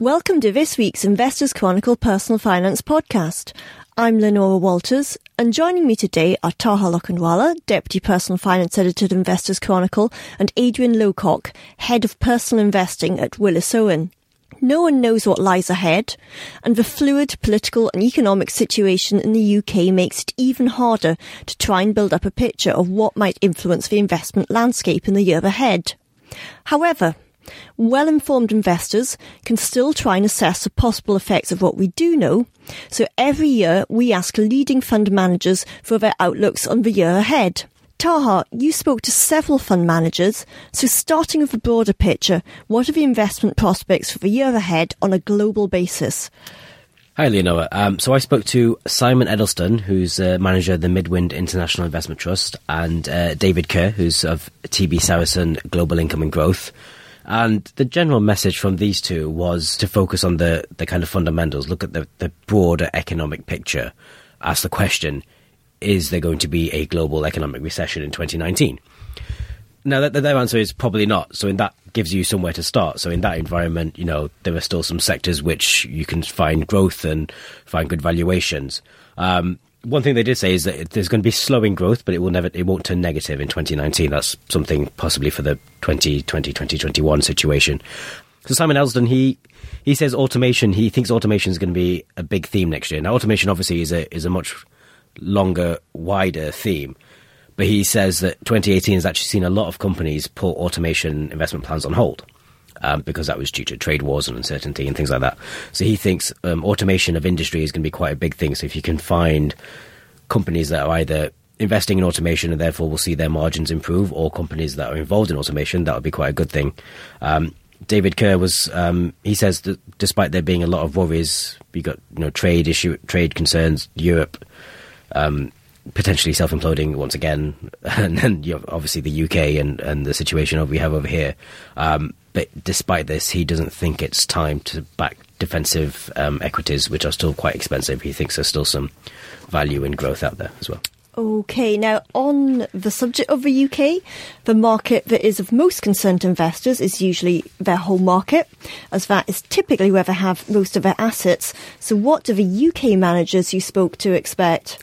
Welcome to this week's Investors Chronicle Personal Finance podcast. I'm Leonora Walters, and joining me today are Taha Lokhandwala, Deputy Personal Finance Editor at Investors Chronicle, and Adrian Lowcock, Head of Personal Investing at Willis Owen. No one knows what lies ahead, and the fluid political and economic situation in the UK makes it even harder to try and build up a picture of what might influence the investment landscape in the year ahead. However, well informed investors can still try and assess the possible effects of what we do know. So every year we ask leading fund managers for their outlooks on the year ahead. Taha, you spoke to several fund managers. So starting with the broader picture, what are the investment prospects for the year ahead on a global basis? Hi, Leonora. Um, so I spoke to Simon Edelsten, who's uh, manager of the Mid Wynd International Investment Trust, and uh, David Kerr, who's of TB Saracen Global Income and Growth. And the general message from these two was to focus on the, the kind of fundamentals, look at the, the broader economic picture, ask the question, is there going to be a global economic recession in 2019? Now, their answer is probably not. So, in that gives you somewhere to start. So, in that environment, you know, there are still some sectors which you can find growth and find good valuations. Um, one thing they did say is that there's going to be slowing growth, but it will never, it won't turn negative in 2019. That's something possibly for the 2020, 2021 situation. So Simon Edelsten, he he says automation. He thinks automation is going to be a big theme next year. Now, automation obviously is a is a much longer, wider theme, but he says that 2018 has actually seen a lot of companies put automation investment plans on hold um, because that was due to trade wars and uncertainty and things like that. So he thinks um, automation of industry is going to be quite a big thing. So if you can find companies that are either investing in automation and therefore will see their margins improve, or companies that are involved in automation, that would be quite a good thing. Um, David Kerr was um, he says that despite there being a lot of worries, we got you know trade issue, trade concerns, Europe. Um, potentially self-imploding once again, and then obviously the UK and, and the situation we have over here. Um, but despite this, he doesn't think it's time to back defensive um, equities, which are still quite expensive. He thinks there's still some value in growth out there as well. Okay, now on the subject of the UK, the market that is of most concern to investors is usually their home market, as that is typically where they have most of their assets. So, what do the UK managers you spoke to expect?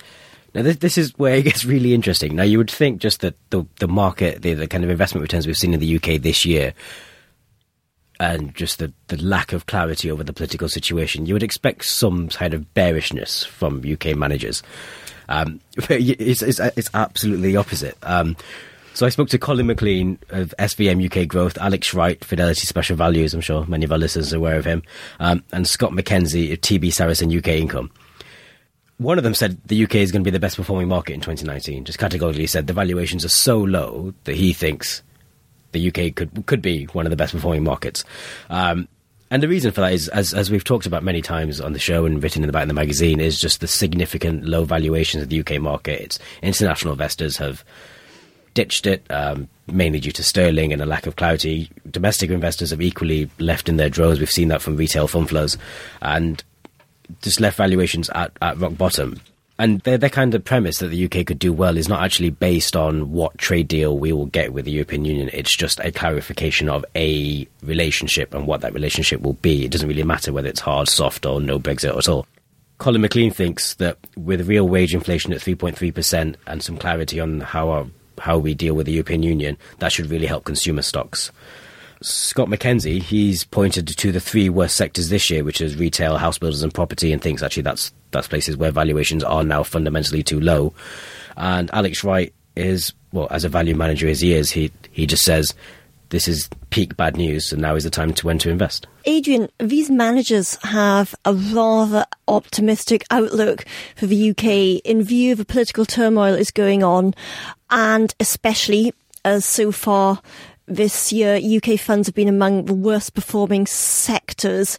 Now, this, this is where it gets really interesting. Now, you would think just that the, the market, the, the kind of investment returns we've seen in the UK this year and just the, the lack of clarity over the political situation, you would expect some kind of bearishness from UK managers. Um, it's, it's, it's, absolutely opposite. Um, so I spoke to Colin McLean of SVM UK Growth, Alex Wright, Fidelity Special Values, I'm sure many of our listeners are aware of him, um, and Scott McKenzie of TB Saracen UK Income. One of them said the UK is going to be the best performing market in 2019. Just categorically said the valuations are so low that he thinks the UK could could be one of the best performing markets. Um, and the reason for that is, as as we've talked about many times on the show and written about in the magazine, is just the significant low valuations of the UK market. It's international investors have ditched it, um, mainly due to sterling and a lack of clarity. Domestic investors have equally left in their droves. We've seen that from retail fund flows, and just left valuations at, at rock bottom and their, their kind of premise that the UK could do well is not actually based on what trade deal we will get with the European Union. It's just a clarification of a relationship and what that relationship will be. It doesn't really matter whether it's hard, soft, or no Brexit at all. Colin McLean thinks that with real wage inflation at 3.3% and some clarity on how our, how we deal with the European Union, that should really help consumer stocks. Scott McKenzie, he's pointed to the three worst sectors this year, which is retail, house builders, and property, and thinks actually that's that's places where valuations are now fundamentally too low. And Alex Wright is well, as a value manager as he is, he he just says this is peak bad news, and now is the time to when to invest. Adrian, these managers have a rather optimistic outlook for the UK in view of the political turmoil is going on, and especially as so far this year, UK funds have been among the worst performing sectors.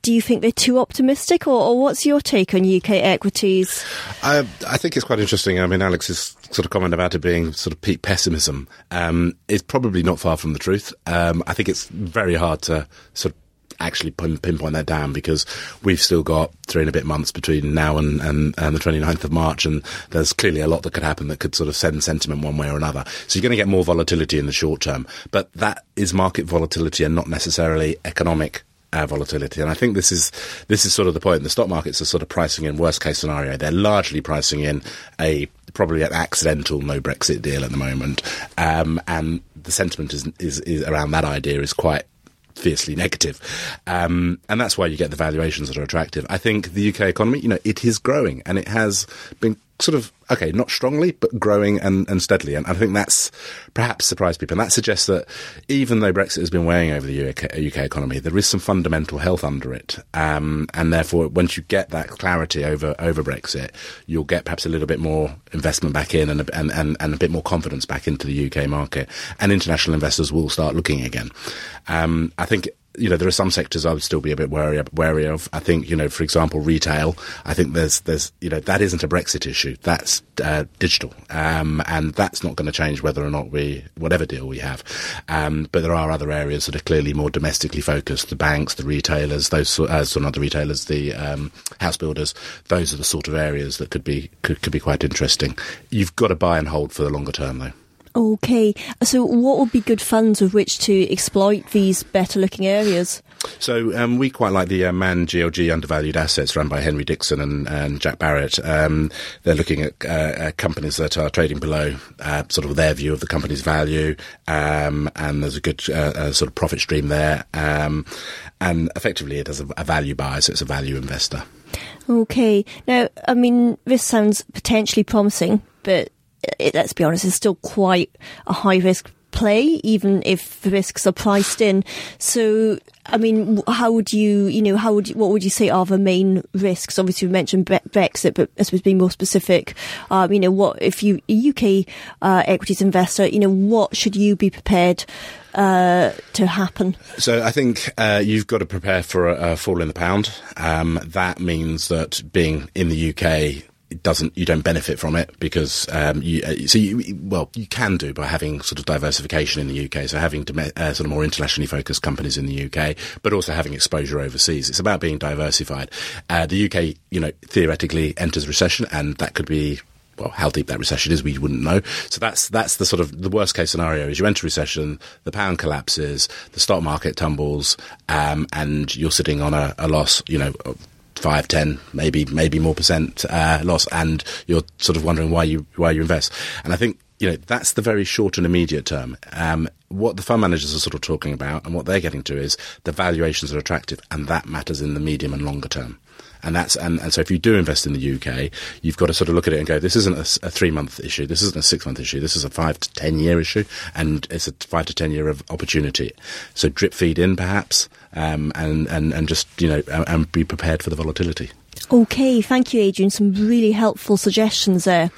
Do you think they're too optimistic, or, or what's your take on UK equities? I, I, think it's quite interesting. I mean, Alex's sort of comment about it being sort of peak pessimism um, is probably not far from the truth. Um, I think it's very hard to sort of actually pinpoint that down because we've still got three and a bit months between now and, and, and the 29th of March, and there's clearly a lot that could happen that could sort of send sentiment one way or another. So you're going to get more volatility in the short term, but that is market volatility and not necessarily economic uh, volatility. And I think this is this is sort of the point. The stock markets are sort of pricing in worst case scenario. They're largely pricing in a probably an accidental no Brexit deal at the moment, um, and the sentiment is, is, is around that idea is quite fiercely negative. Um, and that's why you get the valuations that are attractive. I think the UK economy, you know, it is growing and it has been sort of okay, not strongly, but growing and, and steadily. And I think that's perhaps surprised people. And that suggests that even though Brexit has been weighing over the UK, UK economy, there is some fundamental health under it. Um, and therefore, once you get that clarity over over Brexit, you'll get perhaps a little bit more investment back in and and, and, and a bit more confidence back into the UK market. And international investors will start looking again. Um, I think you know, there are some sectors I would still be a bit wary, wary of. I think, you know, for example, retail. I think there's, there's, you know, that isn't a Brexit issue. That's uh, digital, um, and that's not going to change whether or not we, whatever deal we have. Um, but there are other areas that are clearly more domestically focused. The banks, the retailers, those, uh, so not the retailers, the um, house builders. Those are the sort of areas that could be could, could be quite interesting. You've got to buy and hold for the longer term, though. Okay, so what would be good funds with which to exploit these better looking areas? So um, we quite like the uh, Man GLG undervalued assets run by Henry Dixon and, and Jack Barrat. Um, they're looking at uh, companies that are trading below uh, sort of their view of the company's value, um, and there's a good uh, sort of profit stream there. Um, and effectively, it has a, a value buy, so it's a value investor. Okay. Now, I mean, this sounds potentially promising, but it, let's be honest, it's still quite a high risk play, even if the risks are priced in. So, I mean, how would you, you know, how would you, what would you say are the main risks? Obviously, we mentioned Brexit, but I suppose being more specific, um, you know, what if you a UK uh, equities investor, you know, what should you be prepared uh, to happen? So I think uh, you've got to prepare for a, a fall in the pound. Um, that means that being in the UK it doesn't you don't benefit from it because um, you uh, so you well you can do by having sort of diversification in the UK so having uh, sort of more internationally focused companies in the UK but also having exposure overseas. It's about being diversified. Uh, the UK you know theoretically enters recession and that could be well, how deep that recession is, we wouldn't know. So that's that's the sort of the worst case scenario: is you enter recession, the pound collapses, the stock market tumbles, um, and you're sitting on a, a loss, you know, five, ten, maybe maybe more percent uh, loss, and you're sort of wondering why you why you invest. And I think you know that's the very short and immediate term. Um, what the fund managers are sort of talking about and what they're getting to is the valuations are attractive, and that matters in the medium and longer term. And that's and, and so if you do invest in the UK, you've got to sort of look at it and go, this isn't a, a three month issue, this isn't a six month issue, this is a five to ten year issue, and it's a five to ten year of opportunity. So drip feed in perhaps, um, and and and just you know and be prepared for the volatility. Okay, thank you, Adrian. Some really helpful suggestions there.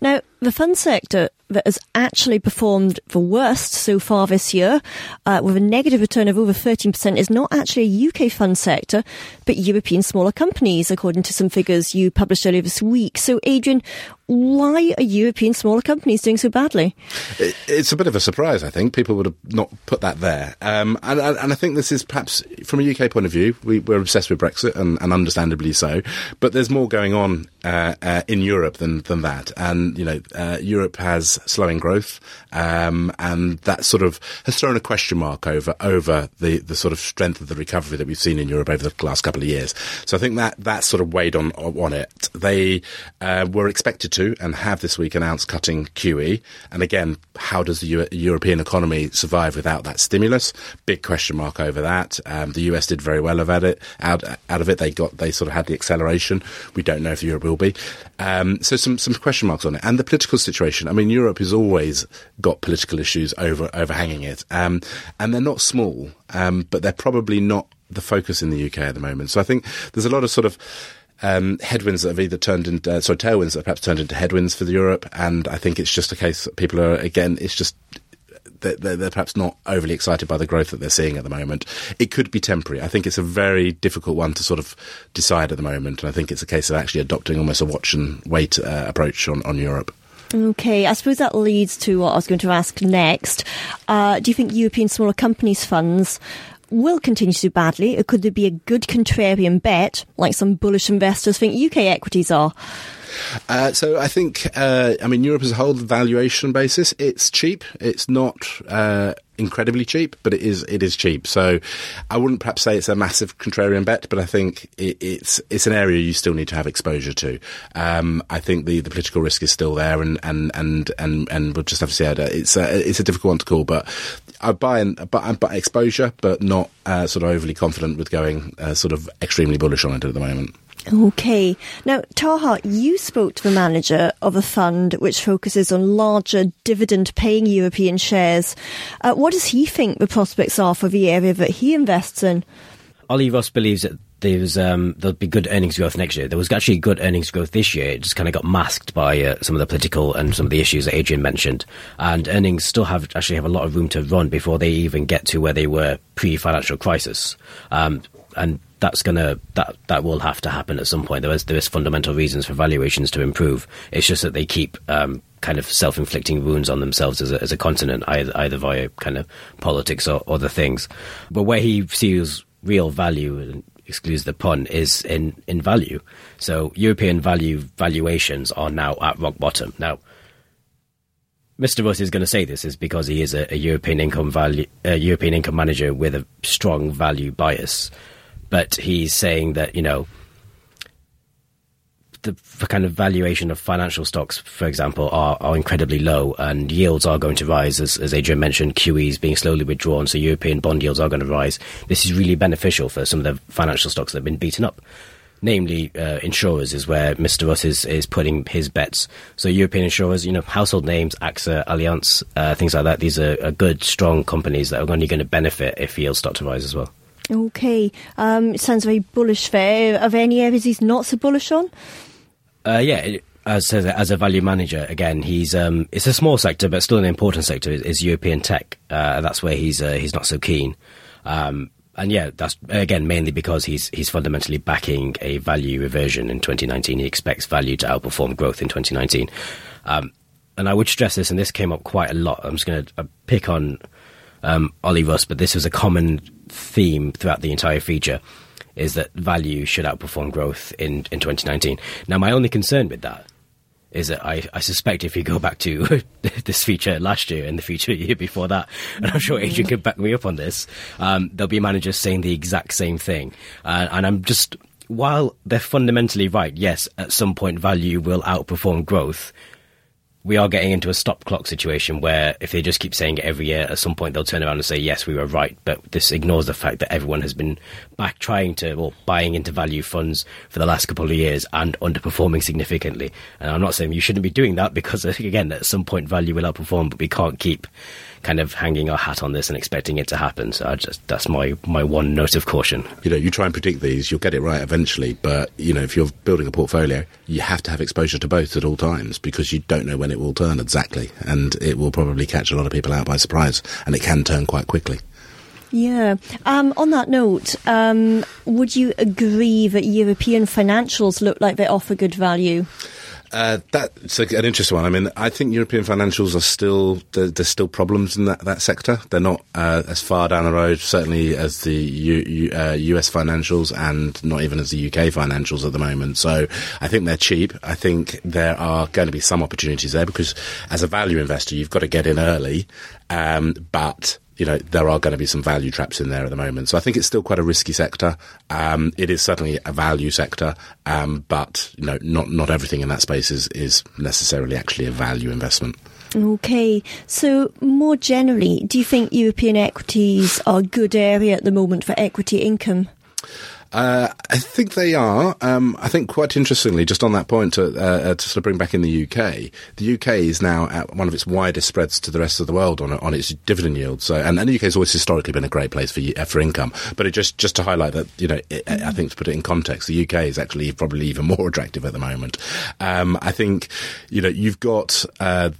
Now, the fund sector that has actually performed the worst so far this year, uh, with a negative return of over 13%, is not actually a UK fund sector, but European smaller companies, according to some figures you published earlier this week. So, Adrian, why are European smaller companies doing so badly? It's a bit of a surprise, I think. People would have not put that there. Um, and, and, I think this is perhaps, from a UK point of view, we, are obsessed with Brexit, and, and, understandably so. But there's more going on uh, uh, in Europe than, than that. And, you know, uh, Europe has slowing growth, um, and that sort of has thrown a question mark over over the, the sort of strength of the recovery that we've seen in Europe over the last couple of years. So I think that that sort of weighed on on it. They uh, were expected to and have this week announced cutting QE, and again, how does the European economy survive without that stimulus? Big question mark over that. Um, the US did very well about it. Out out of it, they got they sort of had the acceleration. We don't know if Europe will be. Um, so some some question marks on it, and the political situation. I mean, Europe has always got political issues over overhanging it, um, and they're not small, um, but they're probably not the focus in the UK at the moment. So I think there's a lot of sort of um, headwinds that have either turned into, uh, sorry, tailwinds that perhaps turned into headwinds for Europe. And I think it's just a case that people are, again, it's just, they're, they're, perhaps not overly excited by the growth that they're seeing at the moment. It could be temporary. I think it's a very difficult one to sort of decide at the moment. And I think it's a case of actually adopting almost a watch and wait uh, approach on, on Europe. Okay, I suppose that leads to what I was going to ask next. Uh, do you think European smaller companies funds will continue to do badly, or could there be a good contrarian bet, like some bullish investors think UK equities are? Uh, so I think, uh, I mean, Europe as a whole, the valuation basis, it's cheap. It's not, uh, incredibly cheap, but it is it is cheap. So I wouldn't perhaps say it's a massive contrarian bet, but I think it, it's it's an area you still need to have exposure to. Um, I think the, the political risk is still there, and and and and, and we'll just have to see how it's a, it's a difficult one to call, but I buy but I buy exposure, but not uh, sort of overly confident with going uh, sort of extremely bullish on it at the moment. Okay. Now, Taha, you spoke to the manager of a fund which focuses on larger dividend paying European shares. Uh, what does he think the prospects are for the area that he invests in? Ollie Russ believes that there's um, there'll be good earnings growth next year. There was actually good earnings growth this year. It just kind of got masked by uh, some of the political and some of the issues that Adrian mentioned. And earnings still have actually have a lot of room to run before they even get to where they were pre-financial crisis. Um, and that's gonna that that will have to happen at some point. There is there is fundamental reasons for valuations to improve. It's just that they keep um, kind of self-inflicting wounds on themselves as a, as a continent, either, either via kind of politics or other things. But where he sees real value, and excludes the pun, is in in value. So European value valuations are now at rock bottom. Now. Mr. Russ is going to say this is because he is a, a European income value, a European income manager with a strong value bias but he's saying that you know the, kind of valuation of financial stocks, for example, are, are incredibly low, and yields are going to rise, as, as Adrian mentioned. QE is being slowly withdrawn, so European bond yields are going to rise. This is really beneficial for some of the financial stocks that have been beaten up. Namely, uh, insurers is where Mr. Russ is, is putting his bets. So, European insurers, you know, household names, AXA, Allianz, uh, things like that, these are, are good, strong companies that are only going to benefit if yields start to rise as well. Okay, um, it sounds very bullish there. Are there any areas he's not so bullish on? Uh, yeah, as as a value manager, again, he's um, it's a small sector, but still an important sector. Is, is European tech. Uh, that's where he's uh, he's not so keen. Um, and yeah, that's again mainly because he's he's fundamentally backing a value reversion in 2019. He expects value to outperform growth in 2019. Um, and I would stress this, and this came up quite a lot. I'm just going to uh, pick on um, Ollie Russ, but this was a common theme throughout the entire feature is that value should outperform growth in, in 2019. Now, my only concern with that is that I, I suspect if you go back to this feature last year and the feature year before that, and I'm sure Adrian could back me up on this, um, there'll be managers saying the exact same thing. Uh, and I'm just, while they're fundamentally right, yes, at some point value will outperform growth, we are getting into a stop clock situation where if they just keep saying it every year, at some point they'll turn around and say, yes, we were right. But this ignores the fact that everyone has been back trying to, or buying into value funds for the last couple of years and underperforming significantly. And I'm not saying you shouldn't be doing that because, again, at some point value will outperform, but we can't keep kind of hanging our hat on this and expecting it to happen. So I just that's my my one note of caution. You know, you try and predict these, you'll get it right eventually. But you know, if you're building a portfolio, you have to have exposure to both at all times because you don't know when it will turn exactly, and it will probably catch a lot of people out by surprise, and it can turn quite quickly. Yeah. Um, on that note, um, would you agree that European financials look like they offer good value? Uh, that's a, an interesting one. I mean, I think European financials are still there, there's still problems in that, that sector. They're not uh, as far down the road, certainly as the U, U, uh, US financials, and not even as the UK financials at the moment. So I think they're cheap. I think there are going to be some opportunities there because as a value investor, you've got to get in early, um, but you know, there are going to be some value traps in there at the moment. So I think it's still quite a risky sector. Um, it is certainly a value sector, um, but you know, not not everything in that space is is necessarily actually a value investment. Okay, so more generally, do you think European equities are a good area at the moment for equity income? Uh, I think they are. Um, I think quite interestingly, just on that point, to, uh, uh, to, sort of bring back in the UK, the UK is now at one of its widest spreads to the rest of the world on on its dividend yield. So, and, and the UK has always historically been a great place for uh, for income. But it just just to highlight that, you know, it, I think to put it in context, the UK is actually probably even more attractive at the moment. Um, I think, you know, you've got. Uh,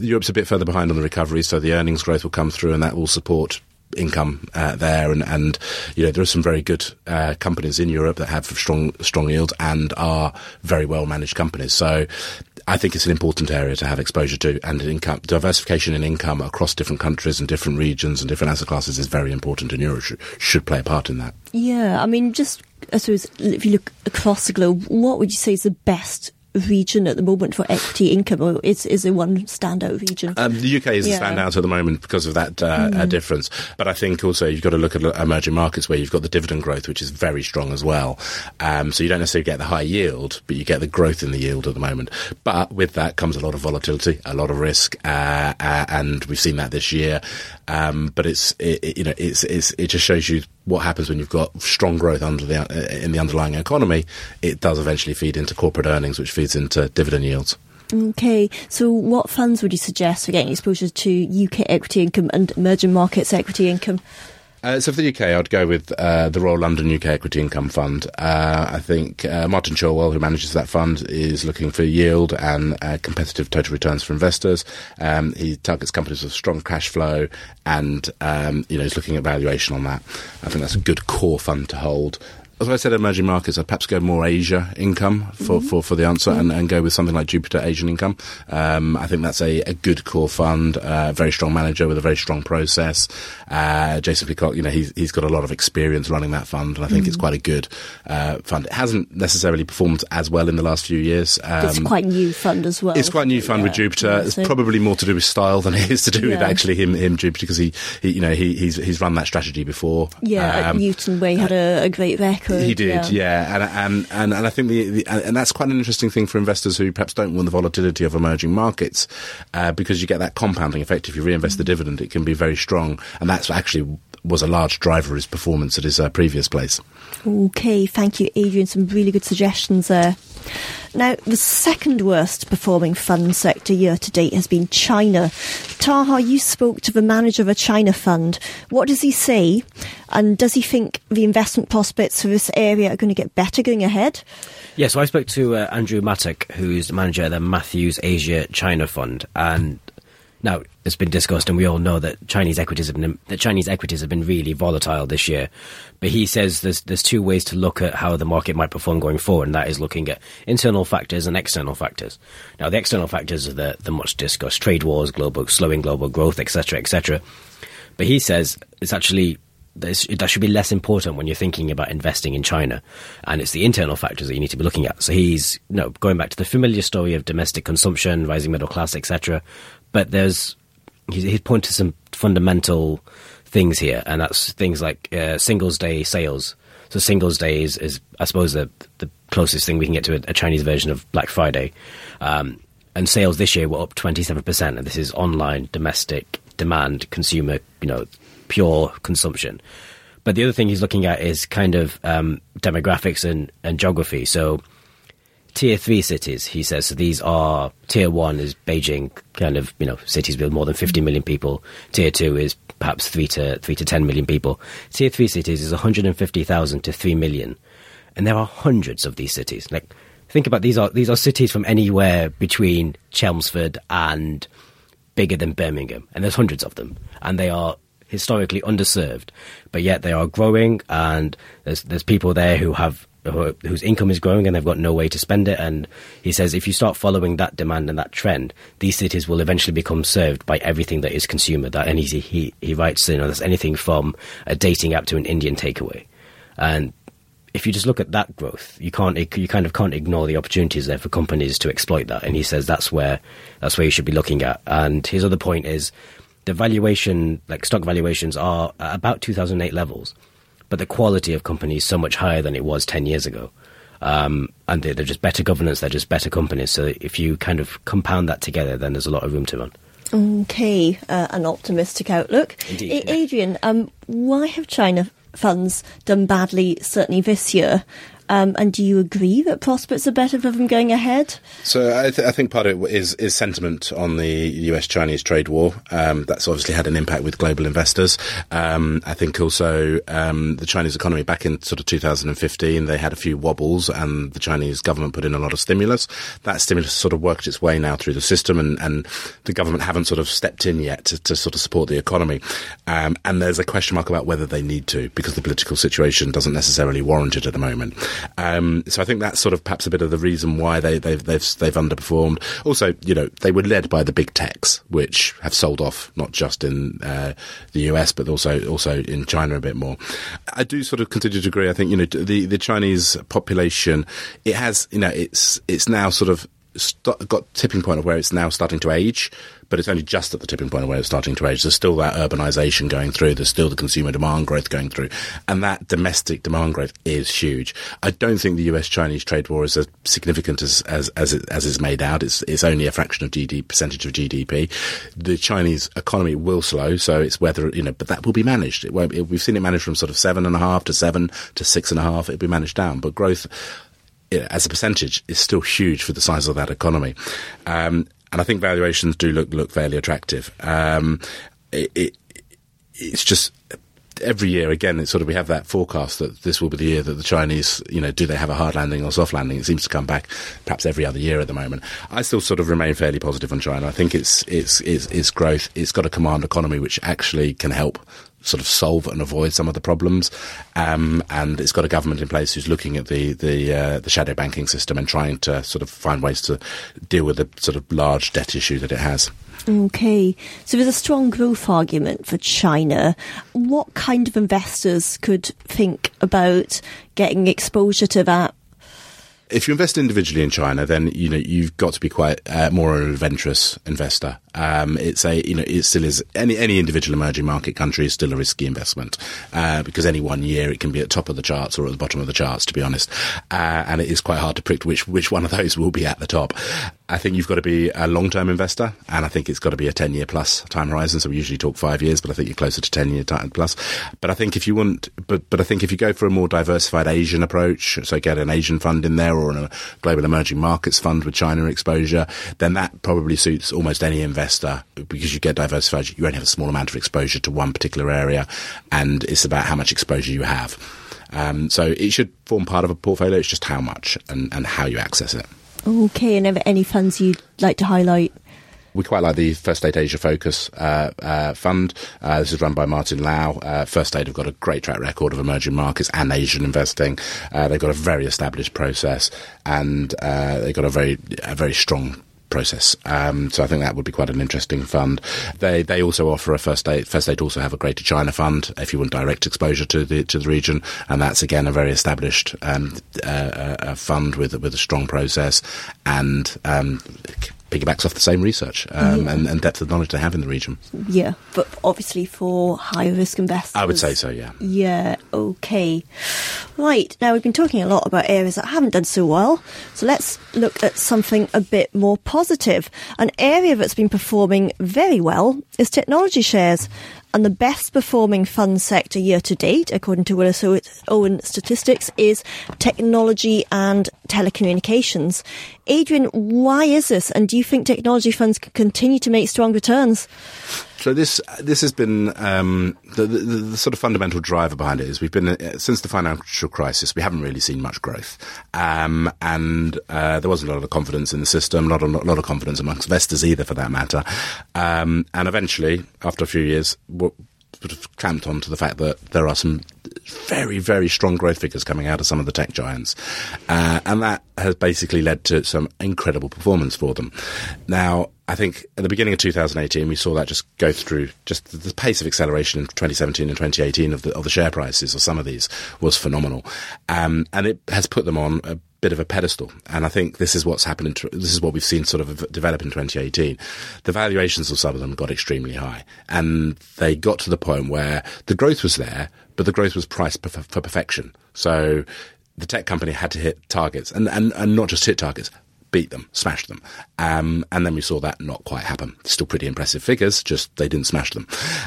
Europe's a bit further behind on the recovery, so the earnings growth will come through, and that will support income uh, there, and, and you know there are some very good uh, companies in Europe that have strong strong yields and are very well managed companies. So I think it's an important area to have exposure to, and income diversification in income across different countries and different regions and different asset classes is very important, and Europe should, should play a part in that. Yeah, I mean, just I suppose if you look across the globe, what would you say is the best region at the moment for equity income, or is is there one standout region? Um, the UK is Yeah. a standout at the moment because of that uh, uh, difference. But I think also you've got to look at emerging markets where you've got the dividend growth, which is very strong as well. Um, so you don't necessarily get the high yield, but you get the growth in the yield at the moment. But with that comes a lot of volatility, a lot of risk, uh, uh, and we've seen that this year. Um, but it's it, it- you know it's, it's it just shows you what happens when you've got strong growth under the in the underlying economy. It does eventually feed into corporate earnings, which feeds into dividend yields. Okay, so what funds would you suggest for getting exposure to UK equity income and emerging markets equity income? Uh, so for the UK, I'd go with uh, the Royal London UK Equity Income Fund. Uh, I think uh, Martin Cholwill, who manages that fund, is looking for yield and uh, competitive total returns for investors. Um, he targets companies with strong cash flow, and um, you know he's looking at valuation on that. I think that's a good core fund to hold. As I said, emerging markets, I'd perhaps go more Asia income for, for, for the answer and, and go with something like Jupiter Asian Income. Um, I think that's a, a good core fund, uh, very strong manager with a very strong process. Uh, Jason Pidcock, you know, he's, he's got a lot of experience running that fund, and I think it's quite a good uh, fund. It hasn't necessarily performed as well in the last few years. Um, it's quite new fund as well. it's quite new fund with Jupiter. Yeah, it's probably more to do with style than it is to do with actually him, him Jupiter, because he, he, you know, he, he's he's run that strategy before. Yeah, at Um, Newton, where he had a, a great record. He did, yeah, and, and and and I think the, the and that's quite an interesting thing for investors who perhaps don't want the volatility of emerging markets, uh, because you get that compounding effect. If you reinvest the dividend, it can be very strong, and that's actually was a large driver of his performance at his uh, previous place. Okay, thank you, Adrian. Some really good suggestions there. Now, the second worst performing fund sector year to date has been China. Taha, you spoke to the manager of a China fund. What does he say? And does he think the investment prospects for this area are going to get better going ahead? Yeah, so I spoke to uh, Andrew Mattock, who's the manager of the Matthews Asia China Fund, and now it's been discussed, and we all know that Chinese equities have been that Chinese equities have been really volatile this year. But he says there's there's two ways to look at how the market might perform going forward, and that is looking at internal factors and external factors. Now, the external factors are the the much discussed trade wars, global slowing global growth, etc., etc. But he says it's actually that should be less important when you're thinking about investing in China, and it's the internal factors that you need to be looking at. So he's you know, going back to the familiar story of domestic consumption, rising middle class, etc. But there's he's, he's pointed to some fundamental things here, and that's things like uh, singles day sales. So singles day is, is I suppose the the closest thing we can get to a, a Chinese version of Black Friday. Um, and sales this year were up 27%, and this is online, domestic, demand, consumer, you know, pure consumption. But the other thing he's looking at is kind of um, demographics and, and geography. So, tier three cities, he says. So these are tier one is Beijing, kind of you know cities with more than 50 million people. Tier two is perhaps three to three to 10 million people. Tier three cities is 150,000 to three million, and there are hundreds of these cities. Like think about these are these are cities from anywhere between Chelmsford and bigger than Birmingham, and there's hundreds of them, and they are historically underserved, but yet they are growing, and there's there's people there who have whose income is growing and they've got no way to spend it. And he says if you start following that demand and that trend, these cities will eventually become served by everything that is consumer. That and he he, he writes, you know, there's anything from a dating app to an Indian takeaway, and if you just look at that growth, you can't you kind of can't ignore the opportunities there for companies to exploit that. And he says that's where that's where you should be looking at. And his other point is the valuation, like stock valuations, are about 2008 levels, but the quality of companies is so much higher than it was 10 years ago. Um, and they're, they're just better governance. They're just better companies. So if you kind of compound that together, then there's a lot of room to run. Okay, uh, an optimistic outlook. Indeed, A-. Adrian, um, why have China funds done badly, certainly this year? Um, and do you agree that prospects are better for them going ahead? So I, th- I think part of it is is sentiment on the U.S.-Chinese trade war. Um, that's obviously had an impact with global investors. Um, I think also um, the Chinese economy back in sort of 2015, they had a few wobbles, and the Chinese government put in a lot of stimulus. That stimulus sort of worked its way now through the system, and, and the government haven't sort of stepped in yet to, to sort of support the economy. Um, and there's a question mark about whether they need to, because the political situation doesn't necessarily warrant it at the moment. Um, so I think that's sort of perhaps a bit of the reason why they, they've, they've, they've underperformed. Also, you know, they were led by the big techs, which have sold off not just in uh, the US, but also, also in China a bit more. I do sort of continue to agree. I think, you know, the, the Chinese population, it has, you know, it's, it's now sort of st- got tipping point of where it's now starting to age, but it's only just at the tipping point of where it's starting to age. There's still that urbanization going through. There's still the consumer demand growth going through, and that domestic demand growth is huge. I don't think the U.S.-Chinese trade war is as significant as as as, it, as is made out. It's it's only a fraction of GDP percentage of GDP. The Chinese economy will slow, so it's whether you know, but that will be managed. It won't. It, we've seen it managed from sort of seven and a half to seven to six and a half. It'll be managed down, but growth as a percentage is still huge for the size of that economy. Um, and I think valuations do look look fairly attractive. Um, it, it, it's just every year again it's sort of we have that forecast that this will be the year that the Chinese you know do they have a hard landing or soft landing it seems to come back perhaps every other year at the moment I still sort of remain fairly positive on China I think it's it's it's, it's growth it's got a command economy which actually can help sort of solve and avoid some of the problems. Um, and it's got a government in place who's looking at the the uh, the shadow banking system and trying to sort of find ways to deal with the sort of large debt issue that it has. Okay, so there's a strong growth argument for China. What kind of investors could think about getting exposure to that? If you invest individually in China, then you know you've got to be quite uh, more of an adventurous investor. Um, it's a you know it still is any any individual emerging market country is still a risky investment uh, because any one year it can be at the top of the charts or at the bottom of the charts. To be honest, uh, and it is quite hard to predict which which one of those will be at the top. I think you've got to be a long term investor, and I think it's got to be a ten year plus time horizon. So we usually talk five years, but I think you're closer to ten year plus. But I think if you want, but but I think if you go for a more diversified Asian approach, so get an Asian fund in there or a global emerging markets fund with China exposure, then that probably suits almost any investor investor because you get diversified. You only have a small amount of exposure to one particular area, and it's about how much exposure you have. Um, so it should form part of a portfolio. It's just how much and, and how you access it. Okay, and any funds you'd like to highlight? We quite like the First State Asia Focus uh, uh, Fund. Uh, this is run by Martin Lau. Uh, First State have got a great track record of emerging markets and Asian investing. Uh, they've got a very established process, and uh, they've got a very a very strong process. Um, so I think that would be quite an interesting fund. They they also offer a first state. First state also have a Greater China fund if you want direct exposure to the to the region, and that's again a very established um, uh, fund with with a strong process and. Um, piggybacks off the same research um, yeah. and, and, depth of knowledge they have in the region. Yeah, but obviously for higher risk investors. I would say so, yeah. Yeah, okay. Right, now we've been talking a lot about areas that haven't done so well, so let's look at something a bit more positive. An area that's been performing very well is technology shares and the best performing fund sector year to date, according to Willis Owen statistics, is technology and telecommunications. Adrian, why is this? And do you think technology funds can continue to make strong returns? So this this has been um, the, the, the, sort of fundamental driver behind it is we've been uh, since the financial crisis we haven't really seen much growth, um, and uh, there wasn't a lot of confidence in the system, not a lot of confidence amongst investors either, for that matter. Um, and eventually, after a few years, sort of clamped onto the fact that there are some very, very strong growth figures coming out of some of the tech giants. Uh, and that has basically led to some incredible performance for them. Now, I think at the beginning of 2018, we saw that just go through just the, pace of acceleration in 2017 and 2018 of the, of the share prices of some of these was phenomenal. Um, and it has put them on a bit of a pedestal. And I think this is what's happened. this is what we've seen sort of develop in 2018. The valuations of some of them got extremely high and they got to the point where the growth was there, but the growth was priced for, for perfection. So the tech company had to hit targets and, and, and not just hit targets, beat them, smash them. Um, and then we saw that not quite happen. Still pretty impressive figures, just they didn't smash them.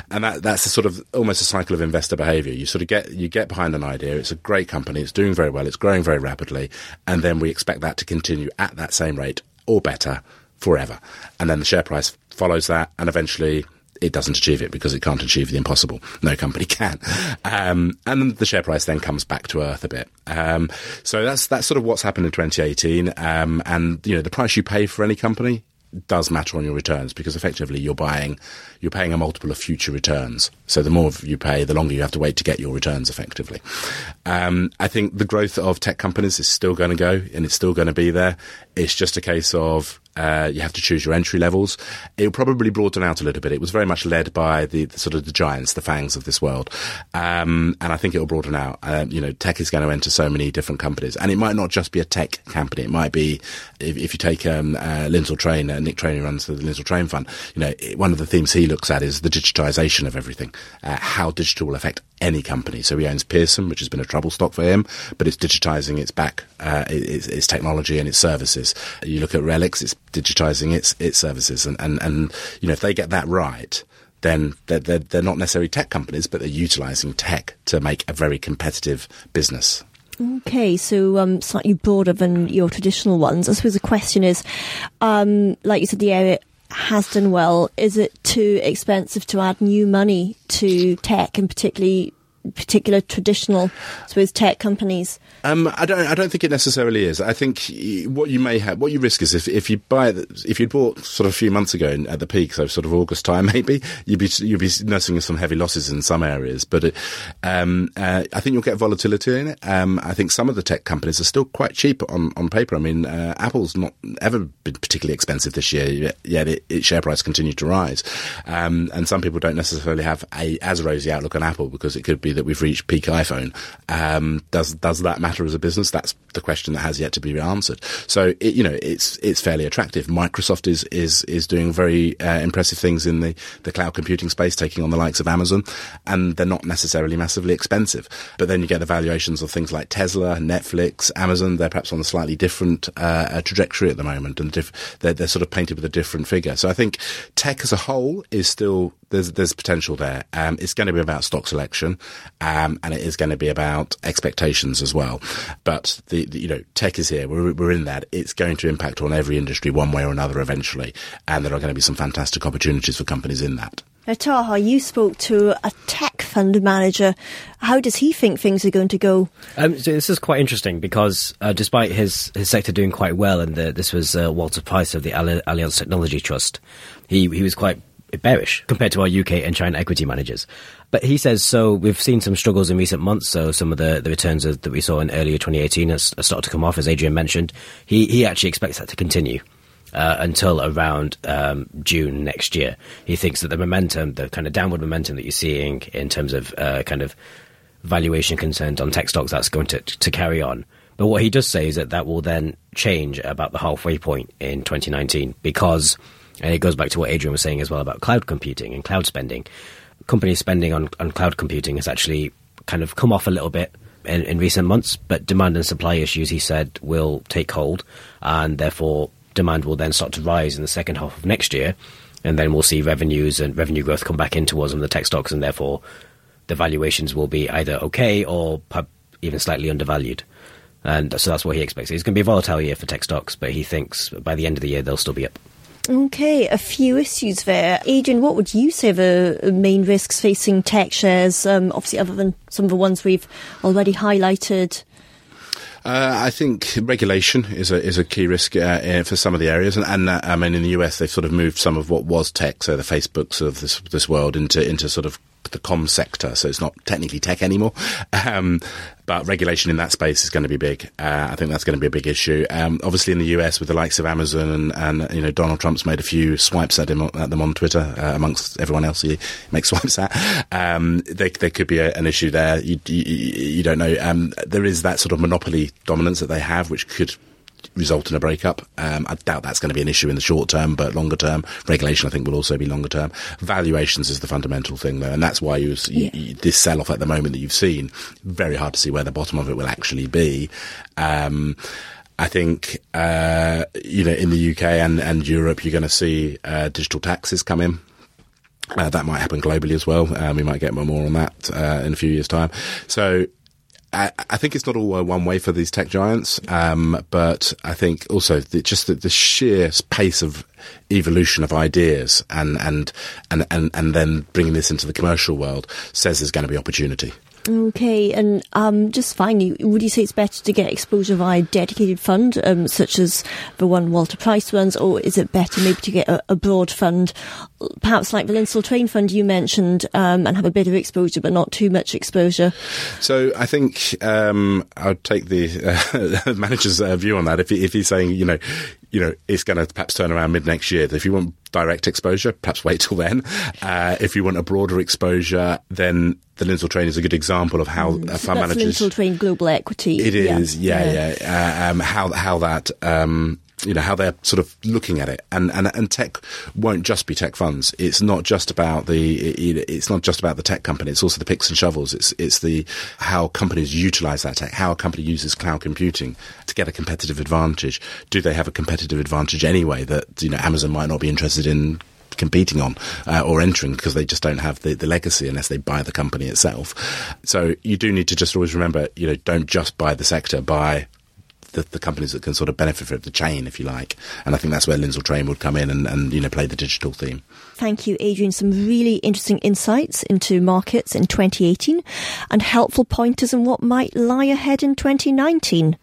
And that, that's a sort of almost a cycle of investor behavior. You sort of get, you get behind an idea. It's a great company. It's doing very well. It's growing very rapidly. And then we expect that to continue at that same rate or better forever. And then the share price follows that and eventually it doesn't achieve it because it can't achieve the impossible. No company can. Um, and the share price then comes back to earth a bit. Um, so that's that's sort of what's happened in 2018. Um, and you know the price you pay for any company does matter on your returns because effectively you're buying, you're paying a multiple of future returns. So the more you pay, the longer you have to wait to get your returns effectively. Um, I think the growth of tech companies is still going to go and it's still going to be there. It's just a case of uh, you have to choose your entry levels. It'll probably broaden out a little bit. It was very much led by the, the sort of the giants, the FANGs of this world, um, and I think it'll broaden out. Uh, you know, tech is going to enter so many different companies, and it might not just be a tech company. It might be if, if you take um, uh, Lindsell Train, uh, Nick Train runs the Lindsell Train Fund. You know, it, one of the themes he looks at is the digitization of everything, uh, how digital will affect any company. So he owns Pearson, which has been a trouble stock for him, but it's digitizing its back, uh, its, its, technology and its services. You look at RELX, it's digitizing its its services, and, and, and you know if they get that right, then they're, they're, they're not necessarily tech companies, but they're utilizing tech to make a very competitive business. Okay, so um, slightly broader than your traditional ones. I suppose the question is, um, like you said, the area has done well. Is it too expensive to add new money to tech, and particularly particular traditional, I suppose, tech companies? Um, I don't. I don't think it necessarily is. I think what you may have, what you risk is if, if you buy if you bought sort of a few months ago at the peak, so sort of August time, maybe you'd be you'd be nursing some heavy losses in some areas. But it, um, uh, I think you'll get volatility in it. Um, I think some of the tech companies are still quite cheap on, on paper. I mean, uh, Apple's not ever been particularly expensive this year, yet it, its share price continued to rise. Um, and some people don't necessarily have a as rosy outlook on Apple because it could be that we've reached peak iPhone. Um, does does that matter as a business? That's the question that has yet to be answered. So it, you know, it's it's fairly attractive. Microsoft is is is doing very uh, impressive things in the the cloud computing space, taking on the likes of Amazon, and they're not necessarily massively expensive. But then you get the valuations of things like Tesla, Netflix, Amazon. They're perhaps on a slightly different uh, trajectory at the moment, and diff- they're, they're sort of painted with a different figure. So I think tech as a whole is still there's there's potential there. Um, it's going to be about stock selection, um, and it is going to be about expectations as well. But the, the, you know tech is here. We're we're in that. It's going to impact on every industry one way or another eventually, and there are going to be some fantastic opportunities for companies in that. Now, Taha, you spoke to a tech fund manager. How does he think things are going to go? Um, so this is quite interesting because uh, despite his, his sector doing quite well, and the, this was uh, Walter Price of the Allianz Technology Trust, he he was quite bearish compared to our UK and China equity managers. But he says so. We've seen some struggles in recent months. So some of the, the returns that we saw in earlier 2018 has, started to come off, as Adrian mentioned. He he actually expects that to continue. Uh, until around um, June next year, he thinks that the momentum, the kind of downward momentum that you're seeing in terms of uh, kind of valuation concerns on tech stocks, that's going to to carry on. But what he does say is that that will then change about the halfway point in 2019 because and it goes back to what Adrian was saying as well about cloud computing and cloud spending. Company spending on, on cloud computing has actually kind of come off a little bit in, in recent months, but demand and supply issues, he said, will take hold, and therefore demand will then start to rise in the second half of next year, and then we'll see revenues and revenue growth come back in towards them, the tech stocks, and therefore the valuations will be either okay or even slightly undervalued. And so that's what he expects. It's going to be a volatile year for tech stocks, but he thinks by the end of the year they'll still be up. Okay, a few issues there. Adrian, what would you say the main risks facing tech shares, um, obviously, other than some of the ones we've already highlighted? Uh, I think regulation is a is a key risk uh, for some of the areas, and, and uh, I mean in the US they've sort of moved some of what was tech, so the Facebooks of this this world, into into sort of the com sector, so it's not technically tech anymore. Um, but regulation in that space is going to be big. Uh, I think that's going to be a big issue. Um, obviously, in the US, with the likes of Amazon and, and you know Donald Trump's made a few swipes at him at them on Twitter, uh, amongst everyone else he makes swipes at. Um, there, there, could be a, an issue there. You, you, you don't know. Um, there is that sort of monopoly dominance that they have, which could result in a breakup. Um, I doubt that's going to be an issue in the short term, but longer term, regulation I think will also be longer term. Valuations is the fundamental thing though, and that's why you, you, you, this sell off at the moment that you've seen, very hard to see where the bottom of it will actually be. Um, I think, uh, you know, in the UK and, and Europe, you're going to see uh, digital taxes come in. Uh, that might happen globally as well. Um, we might get more on that uh, in a few years' time. So I, I, think it's not all one way for these tech giants, um, but I think also the, just the, the, sheer pace of evolution of ideas and, and and and and then bringing this into the commercial world says there's going to be opportunity. Okay, and um, just finally, would you say it's better to get exposure via a dedicated fund, um, such as the one Walter Price runs, or is it better maybe to get a, a broad fund, perhaps like the Lindsell Train Fund you mentioned, um, and have a bit of exposure but not too much exposure? So I think um, I would take the uh, manager's uh, view on that. If, he, if he's saying, you know, you know, it's going to perhaps turn around mid next year. If you want direct exposure, perhaps wait till then. Uh, if you want a broader exposure, then the Lindsell Train is a good example of how mm, a fund so manager. Lindsell Train Global Equity. It is, yeah, yeah. yeah. Uh, um, how how that um, you know how they're sort of looking at it. And and and tech won't just be tech funds. It's not just about the it's not just about the tech company. It's also the picks and shovels. It's it's the how companies utilize that tech how a company uses cloud computing to get a competitive advantage. Do they have a competitive advantage anyway that you know Amazon might not be interested in competing on uh, or entering because they just don't have the, the legacy unless they buy the company itself. So you do need to just always remember, you know, don't just buy the sector, buy the, the, companies that can sort of benefit from the chain, if you like. And I think that's where Lindsell Train would come in and, and you know play the digital theme. Thank you, Adrian. Some really interesting insights into markets in 2018 and helpful pointers on what might lie ahead in 2019.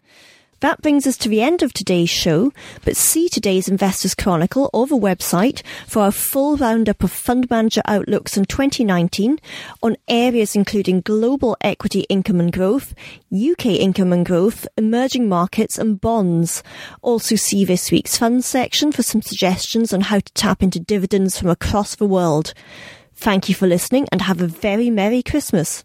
That brings us to the end of today's show, but see today's Investors Chronicle or the website for a full roundup of fund manager outlooks in 2019 on areas including global equity income and growth, UK income and growth, emerging markets and bonds. Also see this week's fund section for some suggestions on how to tap into dividends from across the world. Thank you for listening and have a very Merry Christmas.